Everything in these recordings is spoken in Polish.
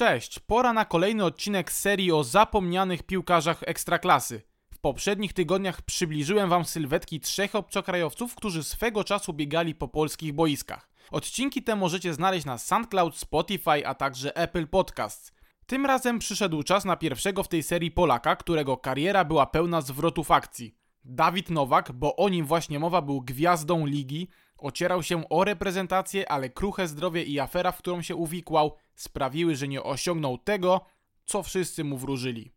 Cześć, pora na kolejny odcinek serii o zapomnianych piłkarzach ekstraklasy. W poprzednich tygodniach przybliżyłem wam sylwetki trzech obcokrajowców, którzy swego czasu biegali po polskich boiskach. Odcinki te możecie znaleźć na SoundCloud, Spotify, a także Apple Podcasts. Tym razem przyszedł czas na pierwszego w tej serii Polaka, którego kariera była pełna zwrotów akcji. Dawid Nowak, bo o nim właśnie mowa, był gwiazdą ligi, ocierał się o reprezentację, ale kruche zdrowie i afera, w którą się uwikłał, sprawiły, że nie osiągnął tego, co wszyscy mu wróżyli.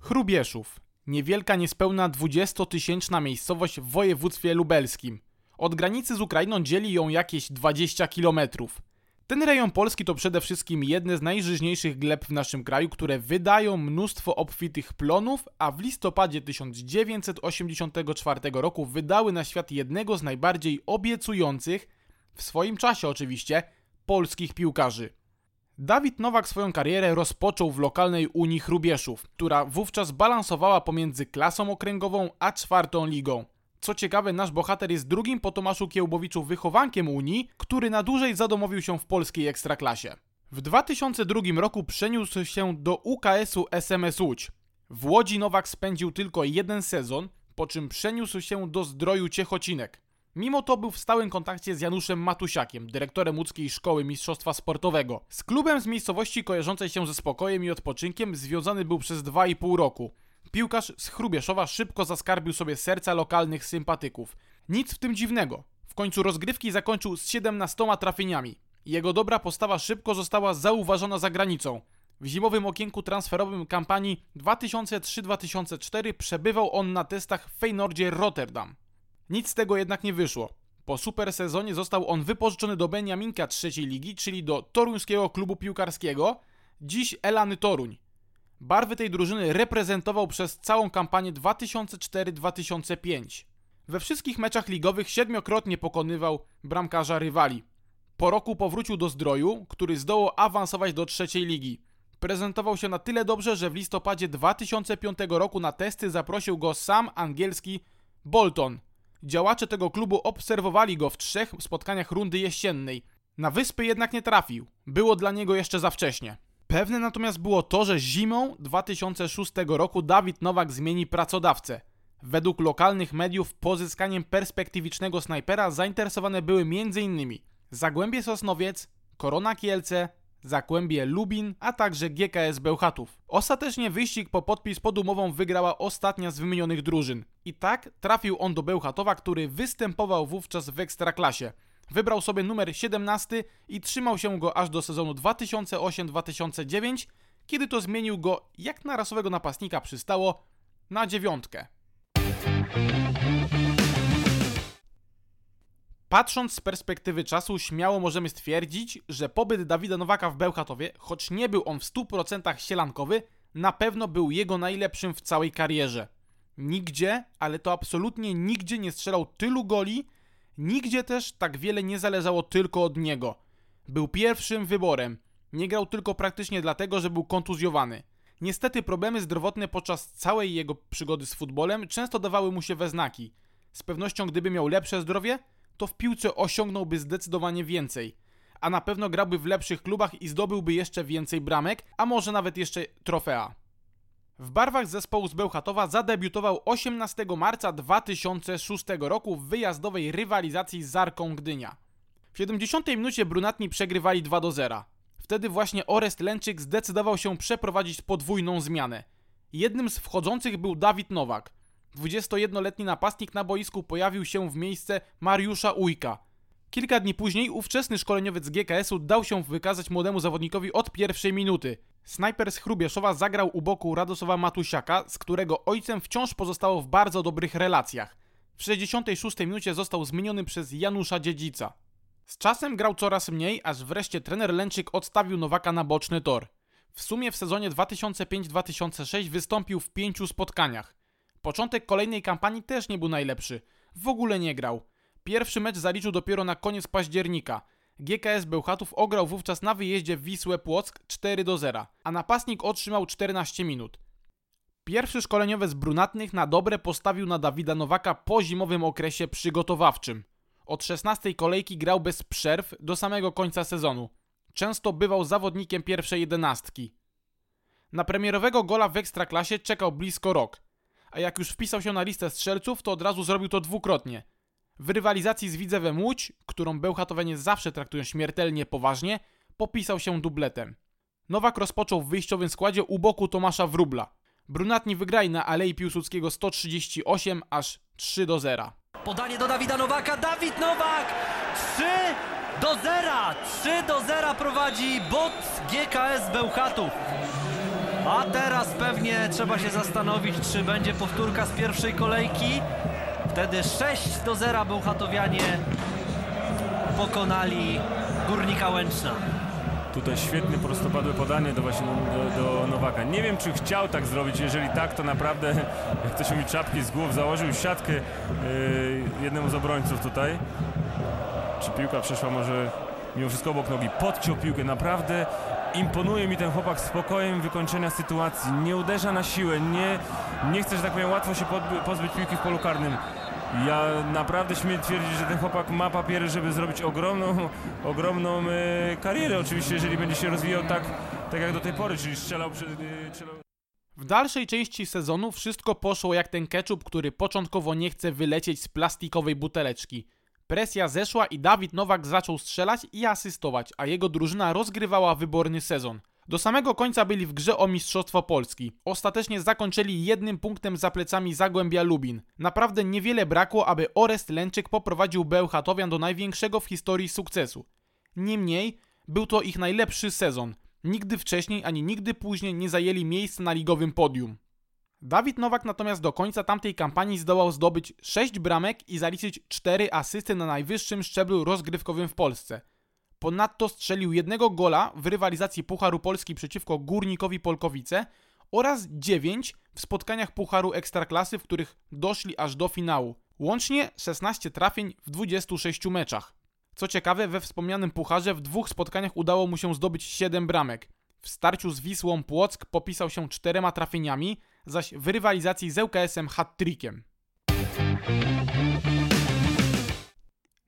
Chrubieszów. Niewielka, niespełna 20-tysięczna miejscowość w województwie lubelskim. Od granicy z Ukrainą dzieli ją jakieś 20 kilometrów. Ten rejon Polski to przede wszystkim jedne z najżyźniejszych gleb w naszym kraju, które wydają mnóstwo obfitych plonów, a w listopadzie 1984 roku wydały na świat jednego z najbardziej obiecujących, w swoim czasie oczywiście, polskich piłkarzy. Dawid Nowak swoją karierę rozpoczął w lokalnej Unii Chrubieszów, która wówczas balansowała pomiędzy klasą okręgową a czwartą ligą. Co ciekawe, nasz bohater jest drugim po Tomaszu Kiełbowiczu wychowankiem Unii, który na dłużej zadomowił się w polskiej ekstraklasie. W 2002 roku przeniósł się do UKS-u SMS Łódź. W Łodzi Nowak spędził tylko jeden sezon, po czym przeniósł się do Zdroju Ciechocinek. Mimo to był w stałym kontakcie z Januszem Matusiakiem, dyrektorem łódzkiej szkoły mistrzostwa sportowego. Z klubem z miejscowości kojarzącej się ze spokojem i odpoczynkiem związany był przez 2,5 roku. Piłkarz z Chrubieszowa szybko zaskarbił sobie serca lokalnych sympatyków. Nic w tym dziwnego. W końcu rozgrywki zakończył z 17 trafieniami. Jego dobra postawa szybko została zauważona za granicą. W zimowym okienku transferowym kampanii 2003-2004 przebywał on na testach w Feynordzie Rotterdam. Nic z tego jednak nie wyszło. Po super sezonie został on wypożyczony do Beniaminka trzeciej ligi, czyli do toruńskiego klubu piłkarskiego, dziś Elany Toruń. Barwy tej drużyny reprezentował przez całą kampanię 2004-2005. We wszystkich meczach ligowych siedmiokrotnie pokonywał bramkarza rywali. Po roku powrócił do Zdroju, który zdołał awansować do trzeciej ligi. Prezentował się na tyle dobrze, że w listopadzie 2005 roku na testy zaprosił go sam angielski Bolton. Działacze tego klubu obserwowali go w trzech spotkaniach rundy jesiennej. Na wyspy jednak nie trafił. Było dla niego jeszcze za wcześnie. Pewne natomiast było to, że zimą 2006 roku Dawid Nowak zmieni pracodawcę. Według lokalnych mediów pozyskaniem perspektywicznego snajpera zainteresowane były m.in. Zagłębie Sosnowiec, Korona Kielce, Zagłębie Lubin, a także GKS Bełchatów. Ostatecznie wyścig po podpis pod umową wygrała ostatnia z wymienionych drużyn. I tak trafił on do Bełchatowa, który występował wówczas w Ekstraklasie. Wybrał sobie numer 17 i trzymał się go aż do sezonu 2008-2009, kiedy to zmienił go, jak na rasowego napastnika przystało, na dziewiątkę. Patrząc z perspektywy czasu, śmiało możemy stwierdzić, że pobyt Dawida Nowaka w Bełchatowie, choć nie był on w 100% sielankowy, na pewno był jego najlepszym w całej karierze. Nigdzie, ale to absolutnie nigdzie nie strzelał tylu goli, Nigdzie też tak wiele nie zależało tylko od niego. Był pierwszym wyborem. Nie grał tylko praktycznie dlatego, że był kontuzjowany. Niestety problemy zdrowotne podczas całej jego przygody z futbolem często dawały mu się we znaki. Z pewnością gdyby miał lepsze zdrowie, to w piłce osiągnąłby zdecydowanie więcej. A na pewno grałby w lepszych klubach i zdobyłby jeszcze więcej bramek, a może nawet jeszcze trofea. W barwach zespołu z Bełchatowa zadebiutował 18 marca 2006 roku w wyjazdowej rywalizacji z Zarką Gdynia. W 70 minucie brunatni przegrywali 2 do 0. Wtedy właśnie Orest Lęczyk zdecydował się przeprowadzić podwójną zmianę. Jednym z wchodzących był Dawid Nowak. 21-letni napastnik na boisku pojawił się w miejsce Mariusza Ujka. Kilka dni później ówczesny szkoleniowiec GKS-u dał się wykazać młodemu zawodnikowi od pierwszej minuty. Snajper z Chrubieszowa zagrał u boku Radosława Matusiaka, z którego ojcem wciąż pozostało w bardzo dobrych relacjach. W 66 minucie został zmieniony przez Janusza Dziedzica. Z czasem grał coraz mniej, aż wreszcie trener Lęczyk odstawił Nowaka na boczny tor. W sumie w sezonie 2005-2006 wystąpił w pięciu spotkaniach. Początek kolejnej kampanii też nie był najlepszy. W ogóle nie grał. Pierwszy mecz zaliczył dopiero na koniec października. GKS Bełchatów ograł wówczas na wyjeździe Wisłę Płock 4 do 0, a napastnik otrzymał 14 minut. Pierwszy szkoleniowy z brunatnych na dobre postawił na Dawida Nowaka po zimowym okresie przygotowawczym. Od 16 kolejki grał bez przerw do samego końca sezonu. Często bywał zawodnikiem pierwszej jedenastki. Na premierowego gola w Ekstraklasie czekał blisko rok, a jak już wpisał się na listę strzelców, to od razu zrobił to dwukrotnie. W rywalizacji z Widzewem Łódź, którą Bełchatowianie zawsze traktują śmiertelnie poważnie, popisał się dubletem. Nowak rozpoczął w wyjściowym składzie u boku Tomasza Wróbla. Brunatni wygrali na Alei Piłsudskiego 138 aż 3 do 0. Podanie do Dawida Nowaka. Dawid Nowak 3 do 0. 3 do 0 prowadzi bot GKS Bełchatów. A teraz pewnie trzeba się zastanowić, czy będzie powtórka z pierwszej kolejki. Wtedy 6 do 0 Bełchatowianie pokonali Górnika Łęczna. Tutaj świetne prostopadłe podanie do właśnie do, do Nowaka. Nie wiem, czy chciał tak zrobić. Jeżeli tak, to naprawdę, jak to się mi czapki z głów, założył siatkę yy, jednemu z obrońców tutaj. Czy piłka przeszła może mimo wszystko obok nogi? Podciął piłkę. Naprawdę imponuje mi ten chłopak spokojem wykończenia sytuacji. Nie uderza na siłę, nie, nie chce, że tak powiem, łatwo się pozbyć piłki w polu karnym. Ja naprawdę śmiem twierdzić, że ten chłopak ma papiery, żeby zrobić ogromną, ogromną e, karierę. Oczywiście, jeżeli będzie się rozwijał tak, tak jak do tej pory, czyli strzelał przed... E, strzelał... W dalszej części sezonu wszystko poszło jak ten ketchup, który początkowo nie chce wylecieć z plastikowej buteleczki. Presja zeszła i Dawid Nowak zaczął strzelać i asystować, a jego drużyna rozgrywała wyborny sezon. Do samego końca byli w grze o Mistrzostwo Polski. Ostatecznie zakończyli jednym punktem za plecami Zagłębia Lubin. Naprawdę niewiele brakło, aby Orest Lęczyk poprowadził Bełchatowian do największego w historii sukcesu. Niemniej, był to ich najlepszy sezon. Nigdy wcześniej ani nigdy później nie zajęli miejsca na ligowym podium. Dawid Nowak natomiast do końca tamtej kampanii zdołał zdobyć 6 bramek i zaliczyć 4 asysty na najwyższym szczeblu rozgrywkowym w Polsce. Ponadto strzelił jednego gola w rywalizacji Pucharu Polski przeciwko Górnikowi Polkowice oraz 9 w spotkaniach Pucharu Ekstraklasy, w których doszli aż do finału. Łącznie 16 trafień w 26 meczach. Co ciekawe, we wspomnianym pucharze w dwóch spotkaniach udało mu się zdobyć 7 bramek. W starciu z Wisłą Płock popisał się czterema trafieniami, zaś w rywalizacji z ŁKS-em hat-trickiem.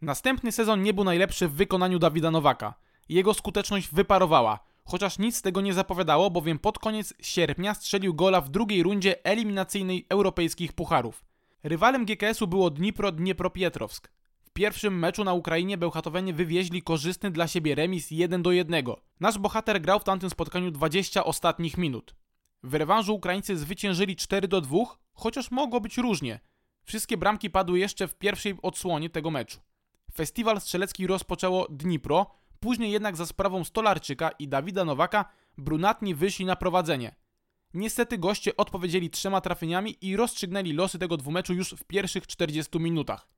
Następny sezon nie był najlepszy w wykonaniu Dawida Nowaka. Jego skuteczność wyparowała, chociaż nic z tego nie zapowiadało, bowiem pod koniec sierpnia strzelił gola w drugiej rundzie eliminacyjnej europejskich pucharów. Rywalem GKS-u było Dnipro Dniepropietrowsk. W pierwszym meczu na Ukrainie Bełchatowianie wywieźli korzystny dla siebie remis 1 do 1. Nasz bohater grał w tamtym spotkaniu 20 ostatnich minut. W rewanżu Ukraińcy zwyciężyli 4 do 2, chociaż mogło być różnie. Wszystkie bramki padły jeszcze w pierwszej odsłonie tego meczu. Festiwal strzelecki rozpoczęło Dnipro, później jednak za sprawą Stolarczyka i Dawida Nowaka brunatni wyszli na prowadzenie. Niestety goście odpowiedzieli trzema trafieniami i rozstrzygnęli losy tego dwumeczu już w pierwszych 40 minutach.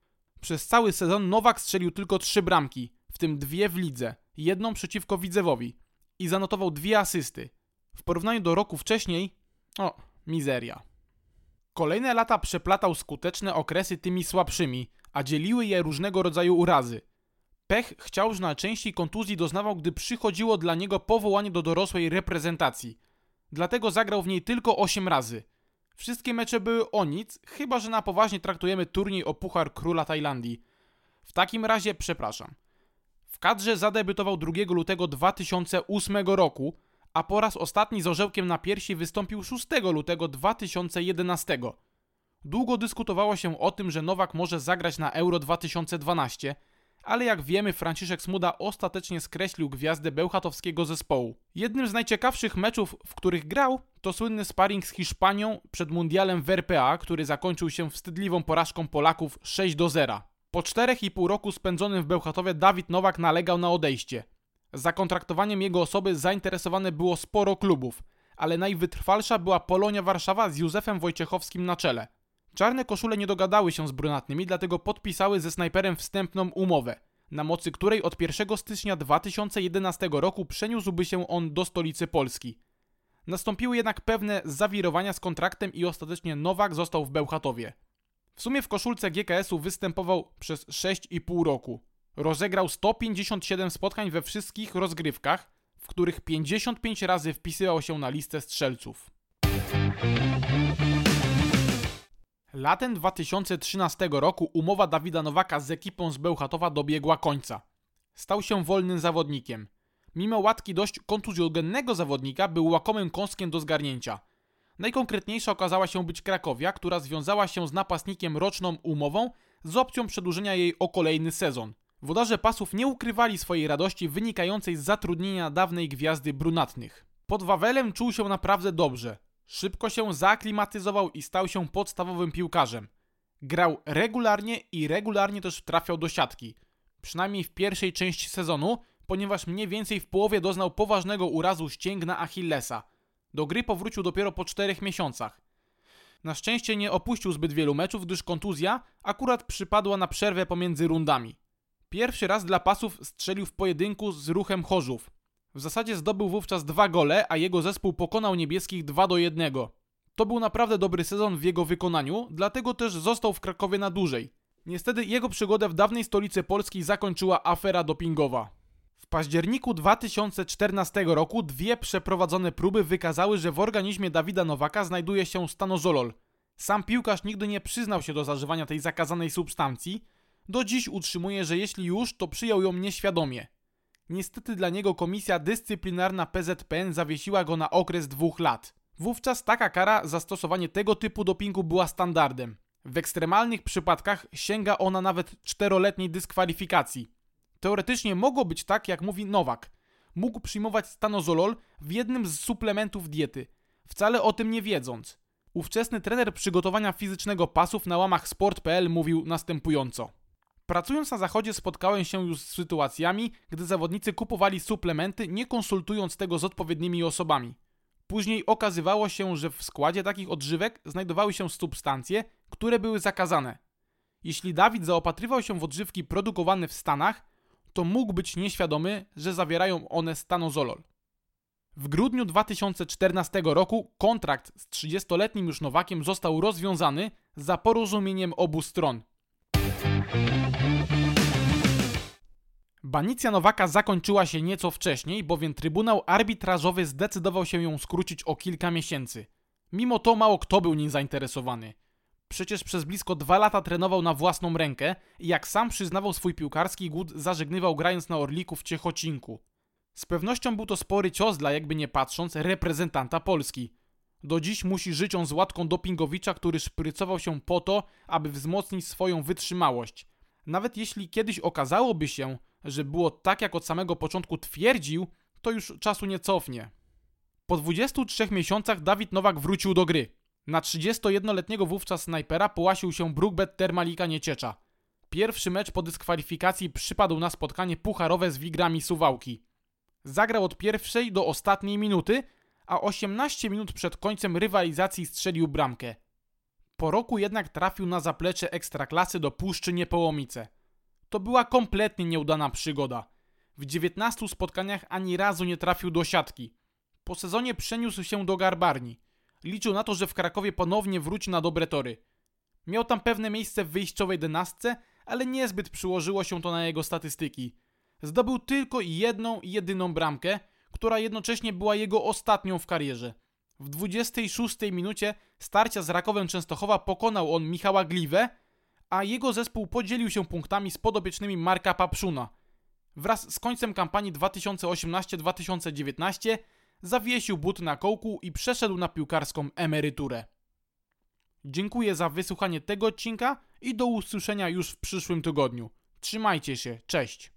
Przez cały sezon Nowak strzelił tylko trzy bramki, w tym dwie w lidze, jedną przeciwko Widzewowi i zanotował dwie asysty. W porównaniu do roku wcześniej, o, mizeria. Kolejne lata przeplatał skuteczne okresy tymi słabszymi, a dzieliły je różnego rodzaju urazy. Pech chciał, że najczęściej kontuzji doznawał, gdy przychodziło dla niego powołanie do dorosłej reprezentacji. Dlatego zagrał w niej tylko 8 razy. Wszystkie mecze były o nic, chyba że na poważnie traktujemy turniej o Puchar Króla Tajlandii. W takim razie przepraszam. W kadrze zadebiutował 2 lutego 2008 roku, a po raz ostatni z orzełkiem na piersi wystąpił 6 lutego 2011. Długo dyskutowało się o tym, że Nowak może zagrać na Euro 2012, ale jak wiemy Franciszek Smuda ostatecznie skreślił gwiazdę bełchatowskiego zespołu. Jednym z najciekawszych meczów, w których grał, to słynny sparring z Hiszpanią przed mundialem w RPA, który zakończył się wstydliwą porażką Polaków 6 do 0. Po 4,5 roku spędzonym w Bełchatowie Dawid Nowak nalegał na odejście. Za kontraktowaniem jego osoby zainteresowane było sporo klubów, ale najwytrwalsza była Polonia Warszawa z Józefem Wojciechowskim na czele. Czarne koszule nie dogadały się z brunatnymi, dlatego podpisały ze snajperem wstępną umowę, na mocy której od 1 stycznia 2011 roku przeniósłby się on do stolicy Polski. Nastąpiły jednak pewne zawirowania z kontraktem i ostatecznie Nowak został w Bełchatowie. W sumie w koszulce GKS-u występował przez 6,5 roku. Rozegrał 157 spotkań we wszystkich rozgrywkach, w których 55 razy wpisywał się na listę strzelców. Latem 2013 roku umowa Dawida Nowaka z ekipą z Bełchatowa dobiegła końca. Stał się wolnym zawodnikiem. Mimo łatki dość kontuzjogennego zawodnika był łakomym kąskiem do zgarnięcia. Najkonkretniejsza okazała się być Krakowia, która związała się z napastnikiem roczną umową z opcją przedłużenia jej o kolejny sezon. Wodarze pasów nie ukrywali swojej radości wynikającej z zatrudnienia dawnej gwiazdy brunatnych. Pod Wawelem czuł się naprawdę dobrze. Szybko się zaaklimatyzował i stał się podstawowym piłkarzem. Grał regularnie i regularnie też trafiał do siatki. Przynajmniej w pierwszej części sezonu, ponieważ mniej więcej w połowie doznał poważnego urazu ścięgna Achillesa. Do gry powrócił dopiero po czterech miesiącach. Na szczęście nie opuścił zbyt wielu meczów, gdyż kontuzja akurat przypadła na przerwę pomiędzy rundami. Pierwszy raz dla pasów strzelił w pojedynku z ruchem Chorzów. W zasadzie zdobył wówczas dwa gole, a jego zespół pokonał niebieskich 2 do 1. To był naprawdę dobry sezon w jego wykonaniu, dlatego też został w Krakowie na dłużej. Niestety jego przygodę w dawnej stolicy Polski zakończyła afera dopingowa. W październiku 2014 roku dwie przeprowadzone próby wykazały, że w organizmie Dawida Nowaka znajduje się stanozolol. Sam piłkarz nigdy nie przyznał się do zażywania tej zakazanej substancji. Do dziś utrzymuje, że jeśli już, to przyjął ją nieświadomie. Niestety dla niego komisja dyscyplinarna PZPN zawiesiła go na okres dwóch lat. Wówczas taka kara za stosowanie tego typu dopingu była standardem. W ekstremalnych przypadkach sięga ona nawet czteroletniej dyskwalifikacji. Teoretycznie mogło być tak, jak mówi Nowak. Mógł przyjmować stanozolol w jednym z suplementów diety, wcale o tym nie wiedząc. Ówczesny trener przygotowania fizycznego pasów na łamach sport.pl mówił następująco. Pracując na zachodzie spotkałem się już z sytuacjami, gdy zawodnicy kupowali suplementy, nie konsultując tego z odpowiednimi osobami. Później okazywało się, że w składzie takich odżywek znajdowały się substancje, które były zakazane. Jeśli Dawid zaopatrywał się w odżywki produkowane w Stanach, to mógł być nieświadomy, że zawierają one stanozolol. W grudniu 2014 roku kontrakt z 30-letnim już Nowakiem został rozwiązany za porozumieniem obu stron. Banicja Nowaka zakończyła się nieco wcześniej, bowiem Trybunał Arbitrażowy zdecydował się ją skrócić o kilka miesięcy. Mimo to mało kto był nim zainteresowany. Przecież przez blisko dwa lata trenował na własną rękę i jak sam przyznawał swój piłkarski głód, zażegnywał grając na Orliku w Ciechocinku. Z pewnością był to spory cios dla, jakby nie patrząc, reprezentanta Polski. Do dziś musi żyć on z łatką dopingowicza, który szprycował się po to, aby wzmocnić swoją wytrzymałość. Nawet jeśli kiedyś okazałoby się, że było tak jak od samego początku twierdził, to już czasu nie cofnie. Po 23 miesiącach Dawid Nowak wrócił do gry. Na 31-letniego wówczas snajpera połasił się Brookbet Termalika Nieciecza. Pierwszy mecz po dyskwalifikacji przypadł na spotkanie pucharowe z Wigrami Suwałki. Zagrał od pierwszej do ostatniej minuty, a 18 minut przed końcem rywalizacji strzelił bramkę. Po roku jednak trafił na zaplecze ekstraklasy do Puszczy Niepołomice. To była kompletnie nieudana przygoda. W 19 spotkaniach ani razu nie trafił do siatki. Po sezonie przeniósł się do Garbarni. Liczył na to, że w Krakowie ponownie wróci na dobre tory. Miał tam pewne miejsce w wyjściowej denastce, ale niezbyt przyłożyło się to na jego statystyki. Zdobył tylko jedną i jedyną bramkę, która jednocześnie była jego ostatnią w karierze. W 26 minucie starcia z Rakowem Częstochowa pokonał on Michała Gliwę, a jego zespół podzielił się punktami z podopiecznymi Marka Papszuna. Wraz z końcem kampanii 2018-2019 zawiesił but na kołku i przeszedł na piłkarską emeryturę. Dziękuję za wysłuchanie tego odcinka i do usłyszenia już w przyszłym tygodniu. Trzymajcie się, cześć!